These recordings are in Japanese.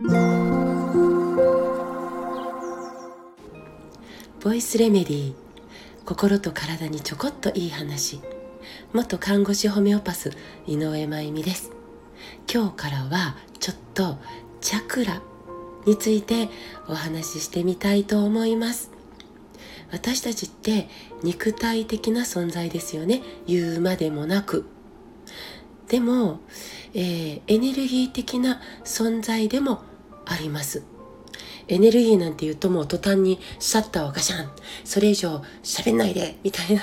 ボイスレメディー心と体にちょこっといい話。元看護師ホメオパス井上真由美です。今日からはちょっとチャクラについてお話ししてみたいと思います。私たちって肉体的な存在ですよね。言うまでもなく。でも、えー、エネルギー的な存在でもあります。エネルギーなんて言うともう途端にシャッターをガシャン。それ以上喋んないでみたいな、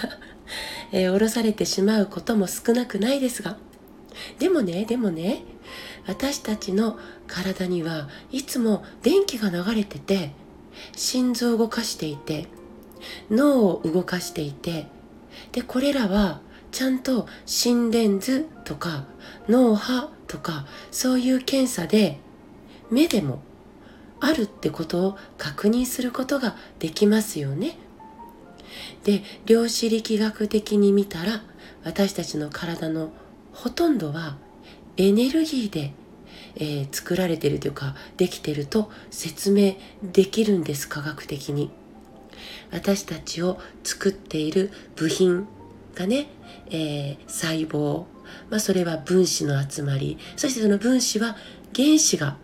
えー、降ろされてしまうことも少なくないですが。でもねでもね私たちの体にはいつも電気が流れてて心臓を動かしていて脳を動かしていてでこれらはちゃんと心電図とか脳波とかそういう検査で目でもあるってことを確認することができますよね。で量子力学的に見たら私たちの体のほとんどはエネルギーで、えー、作られてるというかできてると説明できるんです科学的に。私たちを作っている部品がね、えー、細胞、まあ、それは分子の集まりそしてその分子は原子が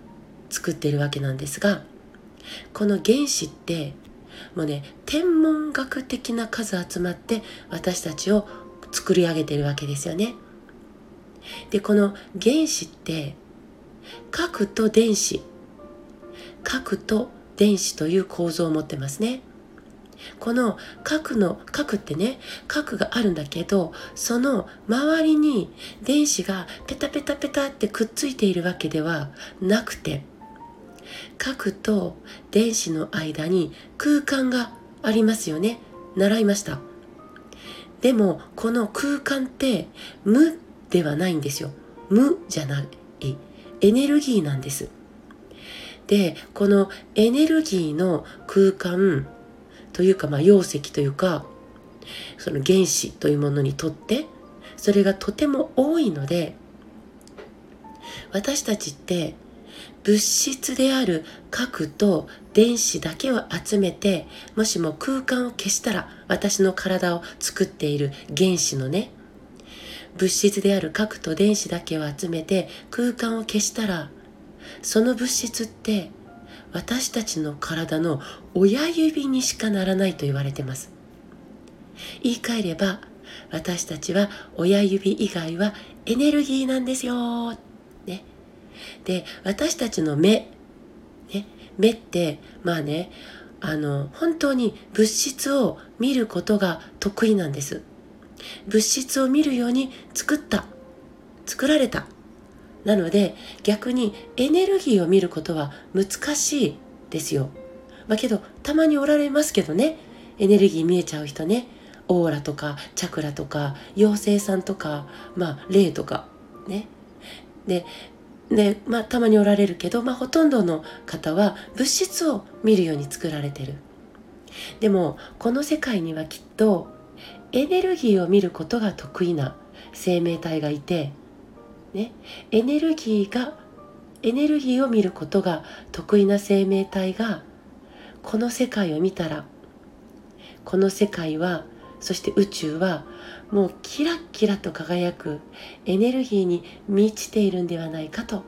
作っているわけなんですがこの原子ってもうね天文学的な数集まって私たちを作り上げてるわけですよね。でこの原子って核と電子核と電子という構造を持ってますね。この核の核ってね核があるんだけどその周りに電子がペタペタペタってくっついているわけではなくて核と電子の間に空間がありますよね。習いました。でもこの空間って無ではないんですよ。無じゃない。エネルギーなんです。でこのエネルギーの空間というかまあ容積というかその原子というものにとってそれがとても多いので私たちって物質である核と電子だけを集めてもしも空間を消したら私の体を作っている原子のね物質である核と電子だけを集めて空間を消したらその物質って私たちの体の親指にしかならないと言われてます。言い換えれば私たちは親指以外はエネルギーなんですよ。ね。で私たちの目、ね、目ってまあねあの本当に物質を見ることが得意なんです。物質を見るように作った。作られた。なので逆にエネルギーを見ることは難しいですよ。まあ、けどたまにおられますけどね。エネルギー見えちゃう人ね。オーラとかチャクラとか妖精さんとかまあ霊とかね。でで、まあ、たまにおられるけど、まあ、ほとんどの方は物質を見るように作られてる。でもこの世界にはきっとエネルギーを見ることが得意な生命体がいて、ね、エネルギーがエネルギーを見ることが得意な生命体がこの世界を見たらこの世界はそして宇宙はもうキラッキラと輝くエネルギーに満ちているんではないかと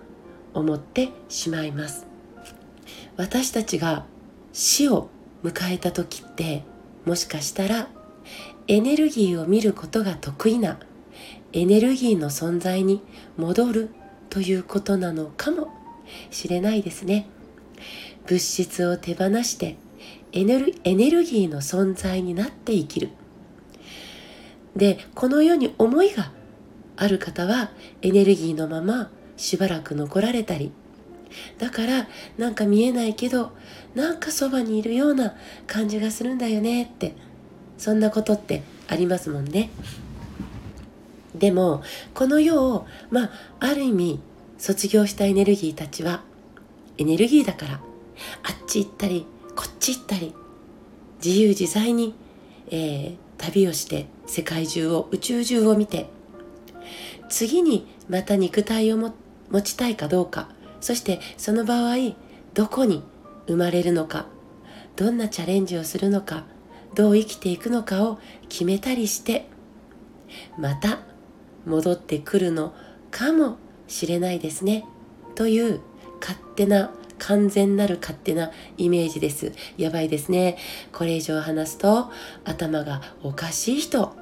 思ってしまいます。私たちが死を迎えた時ってもしかしたらエネルギーを見ることが得意なエネルギーの存在に戻るということなのかもしれないですね。物質を手放してエネルエネルギーの存在になって生きる。でこの世に思いがある方はエネルギーのまましばらく残られたりだからなんか見えないけどなんかそばにいるような感じがするんだよねってそんなことってありますもんね。でもこの世をまあある意味卒業したエネルギーたちはエネルギーだからあっち行ったりこっち行ったり自由自在に、えー、旅をして世界中を宇宙中を見て次にまた肉体をも持ちたいかどうかそしてその場合どこに生まれるのかどんなチャレンジをするのかどう生きていくのかを決めたりしてまた戻ってくるのかもしれないですね。という勝手な完全なる勝手なイメージです。やばいですね。これ以上話すと頭がおかしい人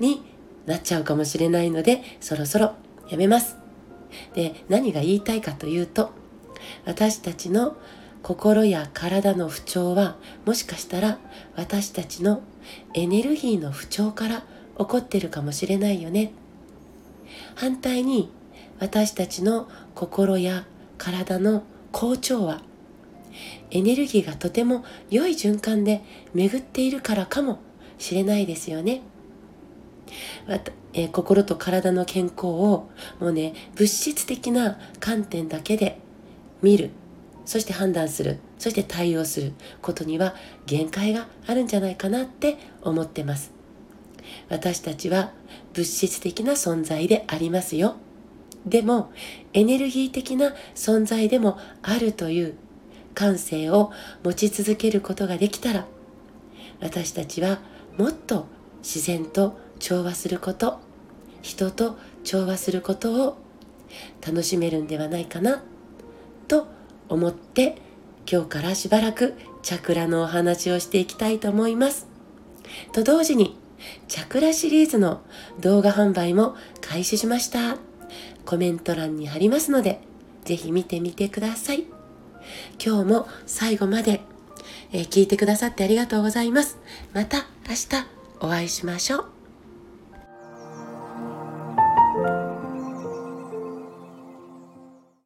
になっちゃうかもしれないのでそろそろやめます。で何が言いたいかというと私たちの心や体の不調はもしかしたら私たちのエネルギーの不調から起こってるかもしれないよね。反対に私たちの心や体の好調はエネルギーがとても良い循環で巡っているからかもしれないですよね。えー、心と体の健康をもうね物質的な観点だけで見るそして判断するそして対応することには限界があるんじゃないかなって思ってます私たちは物質的な存在でありますよでもエネルギー的な存在でもあるという感性を持ち続けることができたら私たちはもっと自然と調和すること人と調和することを楽しめるんではないかなと思って今日からしばらくチャクラのお話をしていきたいと思います。と同時にチャクラシリーズの動画販売も開始しました。コメント欄に貼りますのでぜひ見てみてください。今日も最後まで、えー、聞いてくださってありがとうございます。また明日お会いしましょう。